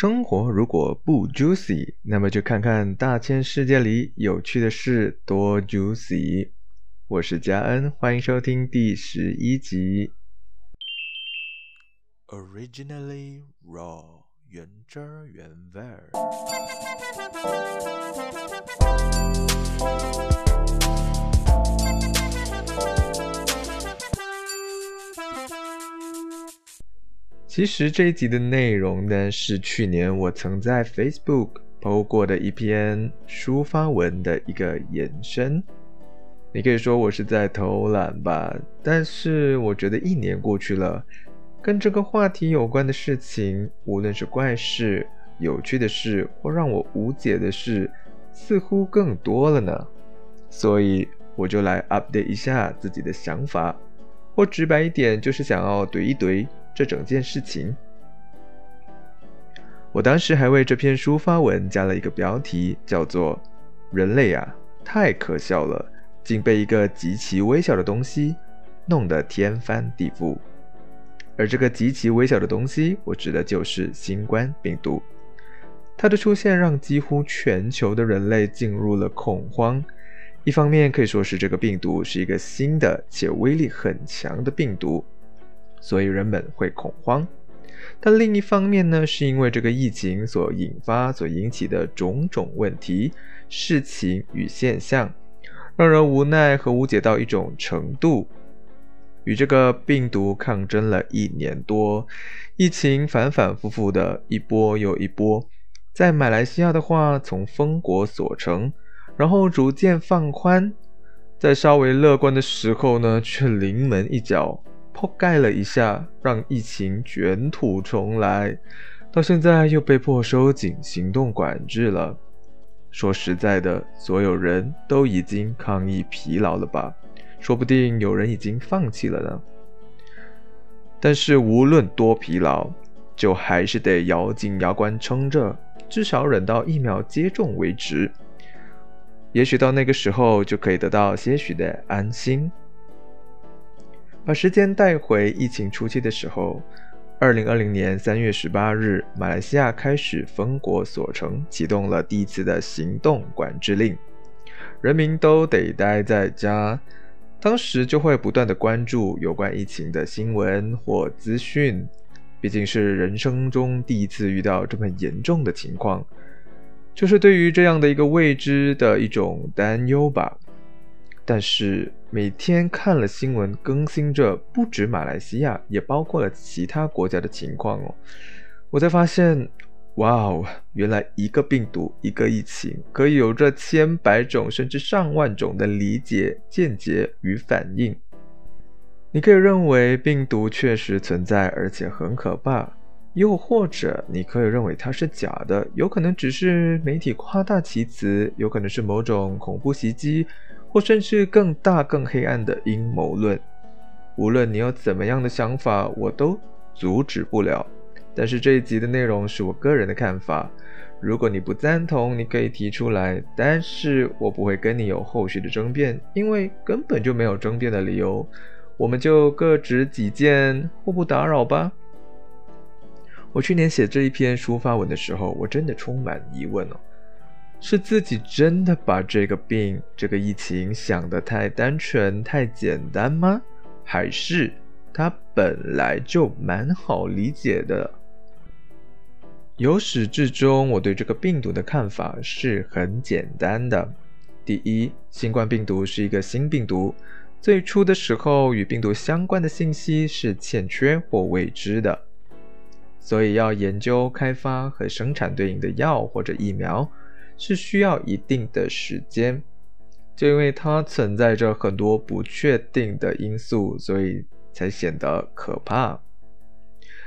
生活如果不 juicy，那么就看看大千世界里有趣的事多 juicy。我是嘉恩，欢迎收听第十一集。Originally raw，原汁原味儿。其实这一集的内容呢，是去年我曾在 Facebook PO 过的一篇抒发文的一个延伸。你可以说我是在偷懒吧，但是我觉得一年过去了，跟这个话题有关的事情，无论是怪事、有趣的事或让我无解的事，似乎更多了呢。所以我就来 update 一下自己的想法，或直白一点，就是想要怼一怼。这整件事情，我当时还为这篇书发文加了一个标题，叫做“人类啊，太可笑了，竟被一个极其微小的东西弄得天翻地覆”。而这个极其微小的东西，我指的就是新冠病毒。它的出现让几乎全球的人类进入了恐慌。一方面可以说是这个病毒是一个新的且威力很强的病毒。所以人们会恐慌，但另一方面呢，是因为这个疫情所引发、所引起的种种问题、事情与现象，让人无奈和无解到一种程度。与这个病毒抗争了一年多，疫情反反复复的一波又一波，在马来西亚的话，从封国锁城，然后逐渐放宽，在稍微乐观的时候呢，却临门一脚。破盖了一下，让疫情卷土重来，到现在又被迫收紧行动管制了。说实在的，所有人都已经抗疫疲劳了吧？说不定有人已经放弃了呢。但是无论多疲劳，就还是得咬紧牙关撑着，至少忍到疫苗接种为止。也许到那个时候，就可以得到些许的安心。把时间带回疫情初期的时候，二零二零年三月十八日，马来西亚开始封国锁城，启动了第一次的行动管制令，人民都得待在家。当时就会不断的关注有关疫情的新闻或资讯，毕竟是人生中第一次遇到这么严重的情况，就是对于这样的一个未知的一种担忧吧。但是每天看了新闻更新着，不止马来西亚，也包括了其他国家的情况哦。我才发现，哇哦，原来一个病毒、一个疫情，可以有着千百种甚至上万种的理解、见解与反应。你可以认为病毒确实存在，而且很可怕；又或者你可以认为它是假的，有可能只是媒体夸大其词，有可能是某种恐怖袭击。或甚至更大、更黑暗的阴谋论，无论你有怎么样的想法，我都阻止不了。但是这一集的内容是我个人的看法，如果你不赞同，你可以提出来，但是我不会跟你有后续的争辩，因为根本就没有争辩的理由。我们就各执己见，互不打扰吧。我去年写这一篇抒发文的时候，我真的充满疑问哦。是自己真的把这个病、这个疫情想得太单纯、太简单吗？还是它本来就蛮好理解的？由始至终，我对这个病毒的看法是很简单的。第一，新冠病毒是一个新病毒，最初的时候与病毒相关的信息是欠缺或未知的，所以要研究、开发和生产对应的药或者疫苗。是需要一定的时间，就因为它存在着很多不确定的因素，所以才显得可怕。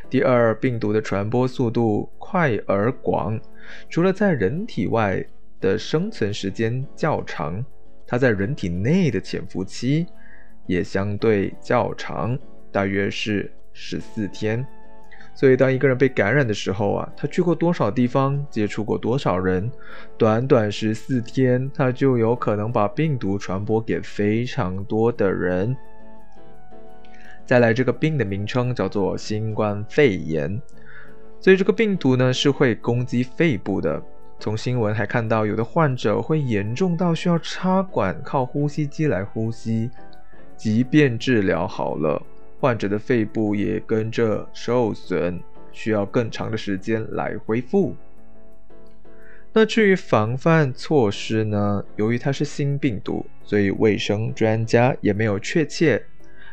第二，病毒的传播速度快而广，除了在人体外的生存时间较长，它在人体内的潜伏期也相对较长，大约是十四天。所以，当一个人被感染的时候啊，他去过多少地方，接触过多少人，短短十四天，他就有可能把病毒传播给非常多的人。再来，这个病的名称叫做新冠肺炎。所以这个病毒呢是会攻击肺部的。从新闻还看到，有的患者会严重到需要插管，靠呼吸机来呼吸。即便治疗好了，患者的肺部也跟着受损，需要更长的时间来恢复。那至于防范措施呢？由于它是新病毒，所以卫生专家也没有确切、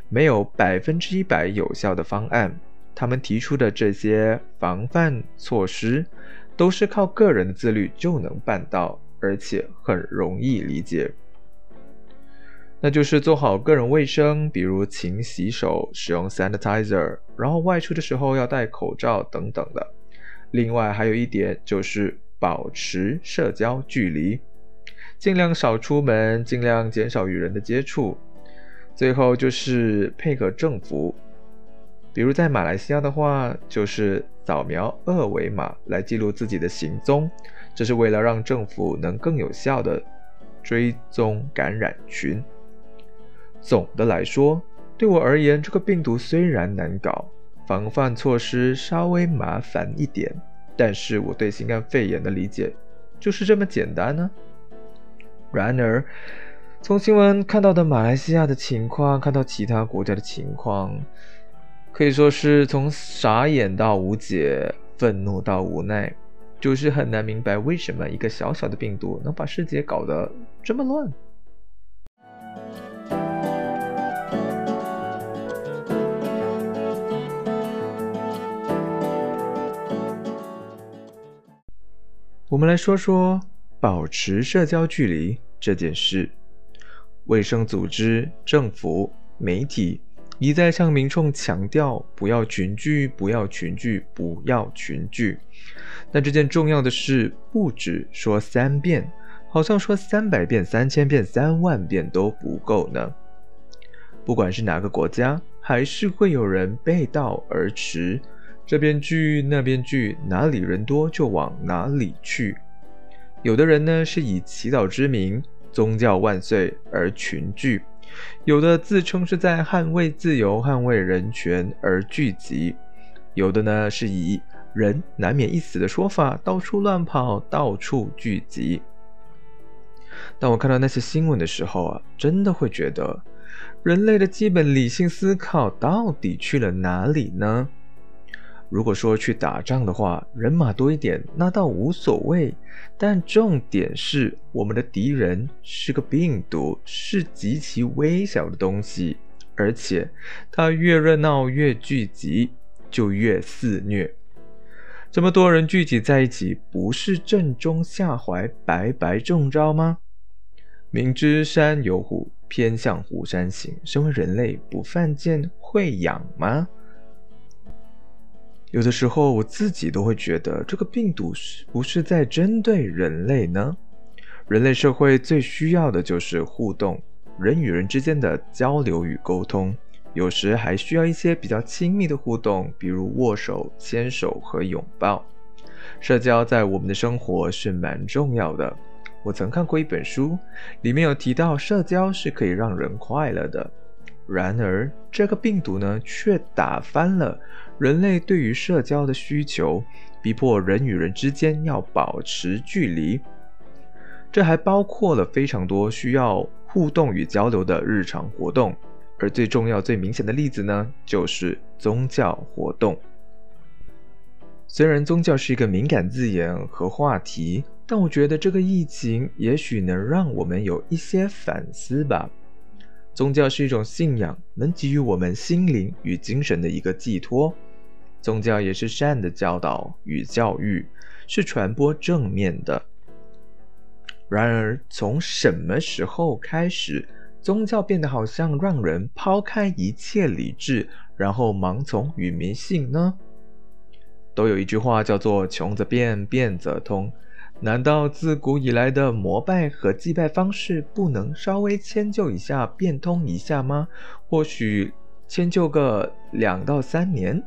没有百分之一百有效的方案。他们提出的这些防范措施，都是靠个人的自律就能办到，而且很容易理解。那就是做好个人卫生，比如勤洗手、使用 sanitizer，然后外出的时候要戴口罩等等的。另外还有一点就是保持社交距离，尽量少出门，尽量减少与人的接触。最后就是配合政府，比如在马来西亚的话，就是扫描二维码来记录自己的行踪，这是为了让政府能更有效的追踪感染群。总的来说，对我而言，这个病毒虽然难搞，防范措施稍微麻烦一点，但是我对新冠肺炎的理解就是这么简单呢。然而，从新闻看到的马来西亚的情况，看到其他国家的情况，可以说是从傻眼到无解，愤怒到无奈，就是很难明白为什么一个小小的病毒能把世界搞得这么乱。我们来说说保持社交距离这件事。卫生组织、政府、媒体一再向民众强调不要群聚，不要群聚，不要群聚。但这件重要的事不止说三遍，好像说三百遍、三千遍、三万遍都不够呢。不管是哪个国家，还是会有人背道而驰。这边聚那边聚，哪里人多就往哪里去。有的人呢是以祈祷之名、宗教万岁而群聚，有的自称是在捍卫自由、捍卫人权而聚集，有的呢是以人难免一死的说法到处乱跑、到处聚集。当我看到那些新闻的时候啊，真的会觉得，人类的基本理性思考到底去了哪里呢？如果说去打仗的话，人马多一点，那倒无所谓。但重点是，我们的敌人是个病毒，是极其微小的东西，而且它越热闹、越聚集，就越肆虐。这么多人聚集在一起，不是正中下怀，白白中招吗？明知山有虎，偏向虎山行。身为人类，不犯贱会痒吗？有的时候，我自己都会觉得这个病毒是不是在针对人类呢？人类社会最需要的就是互动，人与人之间的交流与沟通，有时还需要一些比较亲密的互动，比如握手、牵手和拥抱。社交在我们的生活是蛮重要的。我曾看过一本书，里面有提到社交是可以让人快乐的。然而，这个病毒呢，却打翻了人类对于社交的需求，逼迫人与人之间要保持距离。这还包括了非常多需要互动与交流的日常活动，而最重要、最明显的例子呢，就是宗教活动。虽然宗教是一个敏感字眼和话题，但我觉得这个疫情也许能让我们有一些反思吧。宗教是一种信仰，能给予我们心灵与精神的一个寄托。宗教也是善的教导与教育，是传播正面的。然而，从什么时候开始，宗教变得好像让人抛开一切理智，然后盲从与迷信呢？都有一句话叫做“穷则变，变则通”。难道自古以来的膜拜和祭拜方式不能稍微迁就一下、变通一下吗？或许迁就个两到三年。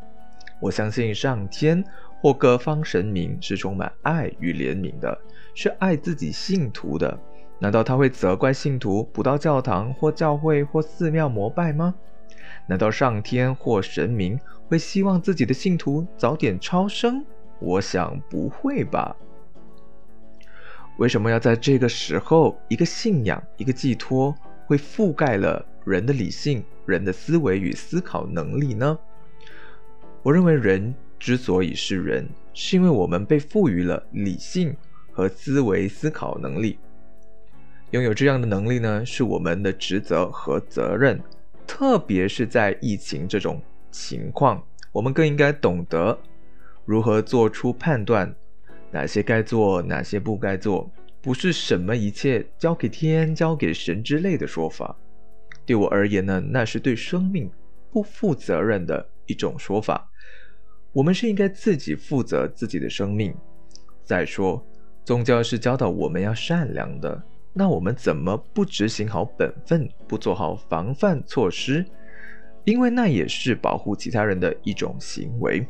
我相信上天或各方神明是充满爱与怜悯的，是爱自己信徒的。难道他会责怪信徒不到教堂或教会或寺庙膜拜吗？难道上天或神明会希望自己的信徒早点超生？我想不会吧。为什么要在这个时候，一个信仰、一个寄托会覆盖了人的理性、人的思维与思考能力呢？我认为人之所以是人，是因为我们被赋予了理性和思维思考能力。拥有这样的能力呢，是我们的职责和责任。特别是在疫情这种情况，我们更应该懂得如何做出判断。哪些该做，哪些不该做，不是什么一切交给天、交给神之类的说法。对我而言呢，那是对生命不负责任的一种说法。我们是应该自己负责自己的生命。再说，宗教是教导我们要善良的，那我们怎么不执行好本分，不做好防范措施？因为那也是保护其他人的一种行为。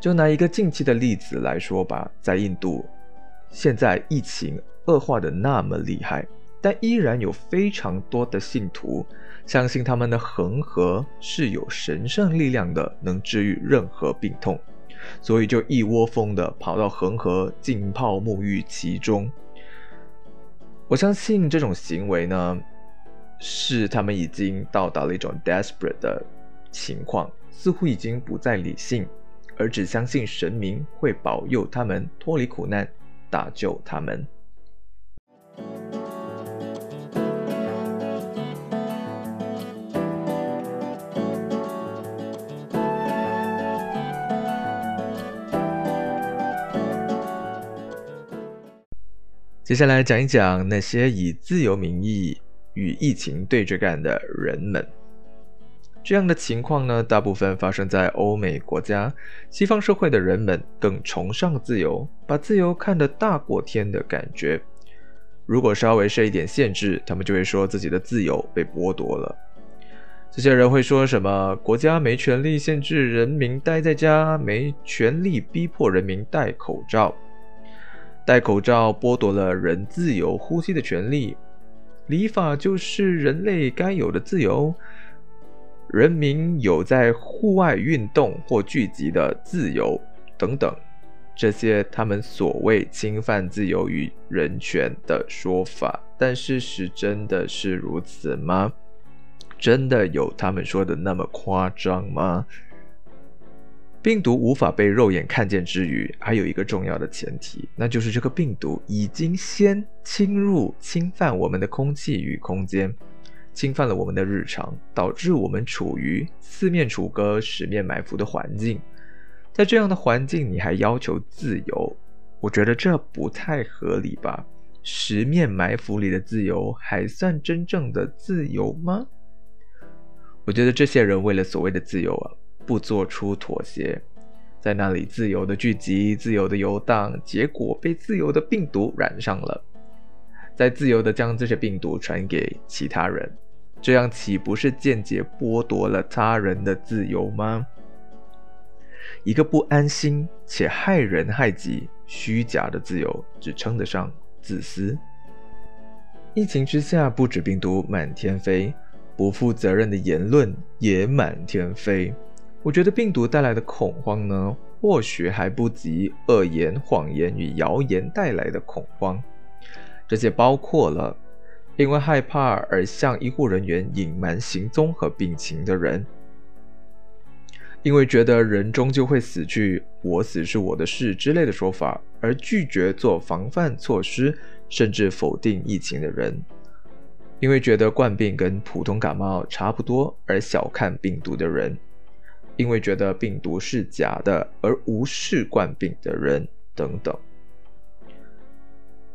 就拿一个近期的例子来说吧，在印度，现在疫情恶化的那么厉害，但依然有非常多的信徒相信他们的恒河是有神圣力量的，能治愈任何病痛，所以就一窝蜂的跑到恒河浸泡沐浴其中。我相信这种行为呢，是他们已经到达了一种 desperate 的情况，似乎已经不再理性。而只相信神明会保佑他们脱离苦难，搭救他们。接下来讲一讲那些以自由名义与疫情对着干的人们。这样的情况呢，大部分发生在欧美国家。西方社会的人们更崇尚自由，把自由看得大过天的感觉。如果稍微设一点限制，他们就会说自己的自由被剥夺了。这些人会说什么？国家没权利限制人民待在家，没权利逼迫人民戴口罩。戴口罩剥夺了人自由呼吸的权利。礼法就是人类该有的自由。人民有在户外运动或聚集的自由等等，这些他们所谓侵犯自由与人权的说法，但事实真的是如此吗？真的有他们说的那么夸张吗？病毒无法被肉眼看见之余，还有一个重要的前提，那就是这个病毒已经先侵入、侵犯我们的空气与空间。侵犯了我们的日常，导致我们处于四面楚歌、十面埋伏的环境。在这样的环境，你还要求自由？我觉得这不太合理吧？十面埋伏里的自由，还算真正的自由吗？我觉得这些人为了所谓的自由啊，不做出妥协，在那里自由的聚集、自由的游荡，结果被自由的病毒染上了，再自由的将这些病毒传给其他人。这样岂不是间接剥夺了他人的自由吗？一个不安心且害人害己、虚假的自由，只称得上自私。疫情之下，不止病毒满天飞，不负责任的言论也满天飞。我觉得病毒带来的恐慌呢，或许还不及恶言、谎言与谣言带来的恐慌。这些包括了。因为害怕而向医护人员隐瞒行踪和病情的人，因为觉得人终究会死去，我死是我的事之类的说法而拒绝做防范措施，甚至否定疫情的人，因为觉得冠病跟普通感冒差不多而小看病毒的人，因为觉得病毒是假的而无视冠病的人等等，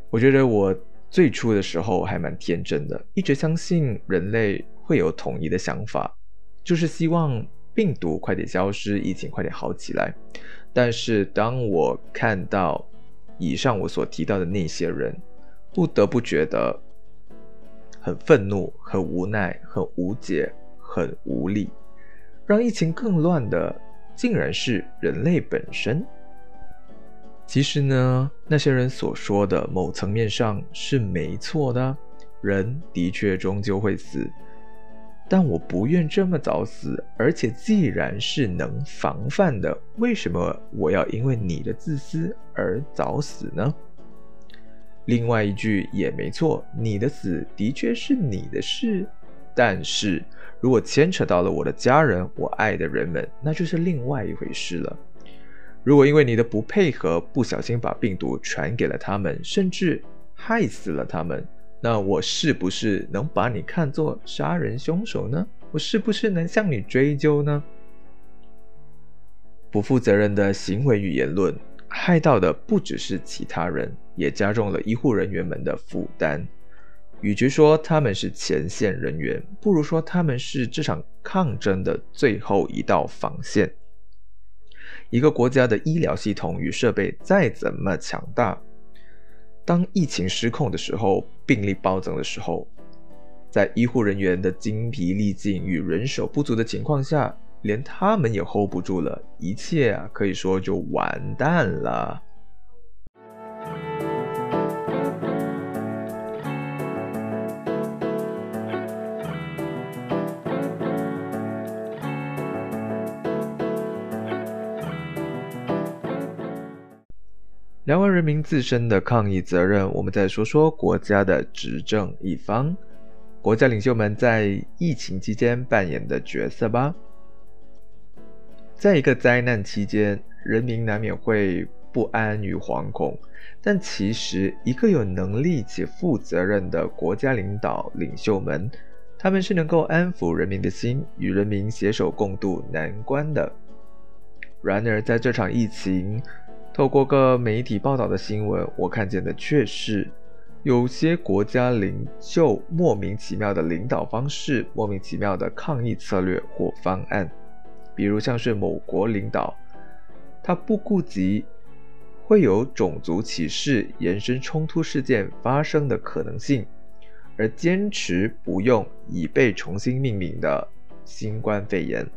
我觉得我。最初的时候还蛮天真的，一直相信人类会有统一的想法，就是希望病毒快点消失，疫情快点好起来。但是当我看到以上我所提到的那些人，不得不觉得很愤怒、很无奈、很无解、很无力。让疫情更乱的，竟然是人类本身。其实呢，那些人所说的某层面上是没错的，人的确终究会死，但我不愿这么早死，而且既然是能防范的，为什么我要因为你的自私而早死呢？另外一句也没错，你的死的确是你的事，但是如果牵扯到了我的家人、我爱的人们，那就是另外一回事了。如果因为你的不配合，不小心把病毒传给了他们，甚至害死了他们。那我是不是能把你看作杀人凶手呢？我是不是能向你追究呢？不负责任的行为与言论，害到的不只是其他人，也加重了医护人员们的负担。与其说他们是前线人员，不如说他们是这场抗争的最后一道防线。一个国家的医疗系统与设备再怎么强大，当疫情失控的时候，病例暴增的时候，在医护人员的精疲力尽与人手不足的情况下，连他们也 hold 不住了，一切啊，可以说就完蛋了。聊完人民自身的抗疫责任，我们再说说国家的执政一方，国家领袖们在疫情期间扮演的角色吧。在一个灾难期间，人民难免会不安与惶恐，但其实一个有能力且负责任的国家领导领袖们，他们是能够安抚人民的心，与人民携手共度难关的。然而，在这场疫情，透过个媒体报道的新闻，我看见的却是有些国家领袖莫名其妙的领导方式、莫名其妙的抗议策略或方案。比如像是某国领导，他不顾及会有种族歧视延伸冲突事件发生的可能性，而坚持不用已被重新命名的新冠肺炎。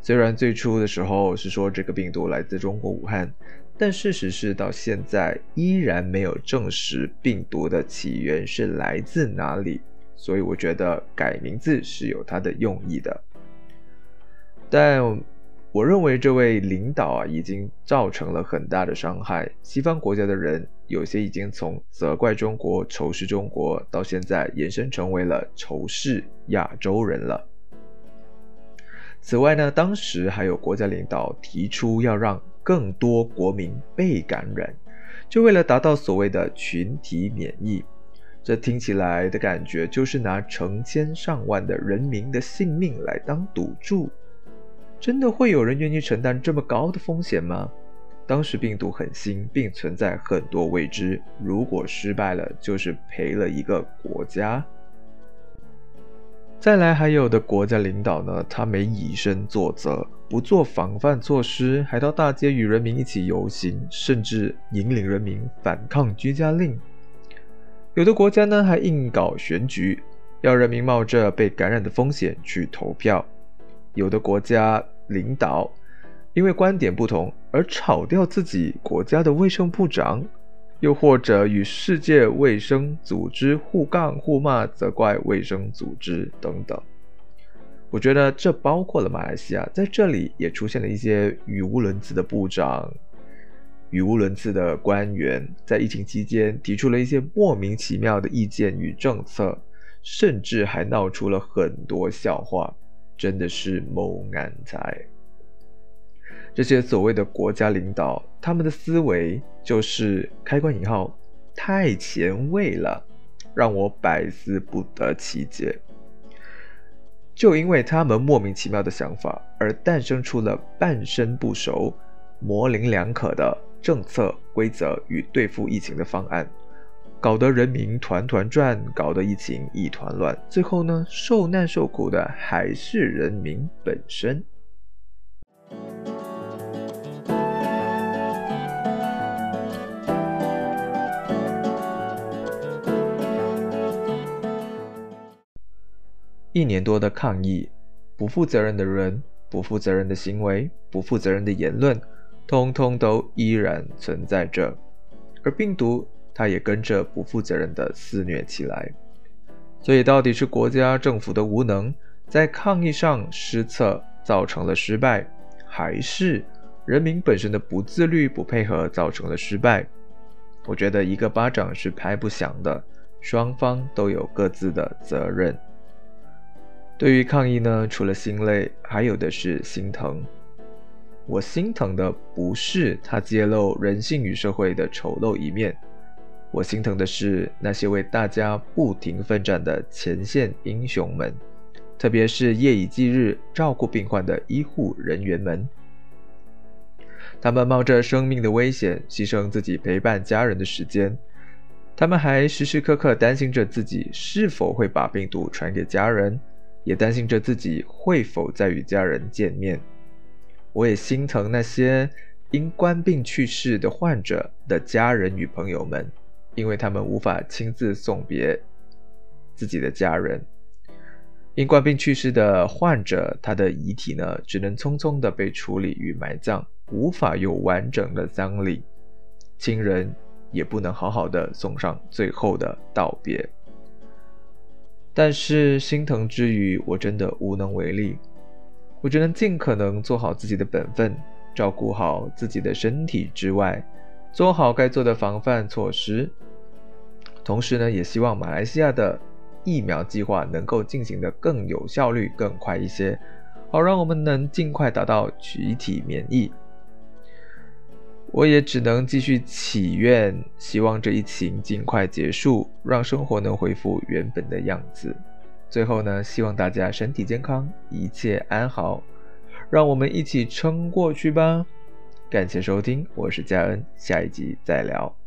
虽然最初的时候是说这个病毒来自中国武汉，但事实是到现在依然没有证实病毒的起源是来自哪里，所以我觉得改名字是有它的用意的。但我认为这位领导啊已经造成了很大的伤害，西方国家的人有些已经从责怪中国、仇视中国，到现在延伸成为了仇视亚洲人了。此外呢，当时还有国家领导提出要让更多国民被感染，就为了达到所谓的群体免疫。这听起来的感觉就是拿成千上万的人民的性命来当赌注。真的会有人愿意承担这么高的风险吗？当时病毒很新，并存在很多未知，如果失败了，就是赔了一个国家。再来，还有的国家领导呢，他没以身作则，不做防范措施，还到大街与人民一起游行，甚至引领人民反抗居家令。有的国家呢，还硬搞选举，要人民冒着被感染的风险去投票。有的国家领导因为观点不同而炒掉自己国家的卫生部长。又或者与世界卫生组织互杠互骂，责怪卫生组织等等。我觉得这包括了马来西亚，在这里也出现了一些语无伦次的部长、语无伦次的官员，在疫情期间提出了一些莫名其妙的意见与政策，甚至还闹出了很多笑话，真的是谋安才。这些所谓的国家领导，他们的思维就是开关引号太前卫了，让我百思不得其解。就因为他们莫名其妙的想法，而诞生出了半生不熟、模棱两可的政策规则与对付疫情的方案，搞得人民团团转，搞得疫情一团乱。最后呢，受难受苦的还是人民本身。一年多的抗议，不负责任的人、不负责任的行为、不负责任的言论，通通都依然存在着。而病毒，它也跟着不负责任的肆虐起来。所以，到底是国家政府的无能，在抗疫上失策造成了失败，还是人民本身的不自律、不配合造成了失败？我觉得一个巴掌是拍不响的，双方都有各自的责任。对于抗议呢，除了心累，还有的是心疼。我心疼的不是他揭露人性与社会的丑陋一面，我心疼的是那些为大家不停奋战的前线英雄们，特别是夜以继日照顾病患的医护人员们。他们冒着生命的危险，牺牲自己陪伴家人的时间，他们还时时刻刻担心着自己是否会把病毒传给家人，也担心着自己会否再与家人见面。我也心疼那些因冠病去世的患者的家人与朋友们，因为他们无法亲自送别自己的家人。因冠病去世的患者，他的遗体呢，只能匆匆的被处理与埋葬，无法有完整的葬礼，亲人也不能好好的送上最后的道别。但是心疼之余，我真的无能为力。我只能尽可能做好自己的本分，照顾好自己的身体之外，做好该做的防范措施。同时呢，也希望马来西亚的疫苗计划能够进行的更有效率、更快一些，好让我们能尽快达到集体免疫。我也只能继续祈愿，希望这一情尽快结束，让生活能恢复原本的样子。最后呢，希望大家身体健康，一切安好，让我们一起撑过去吧。感谢收听，我是佳恩，下一集再聊。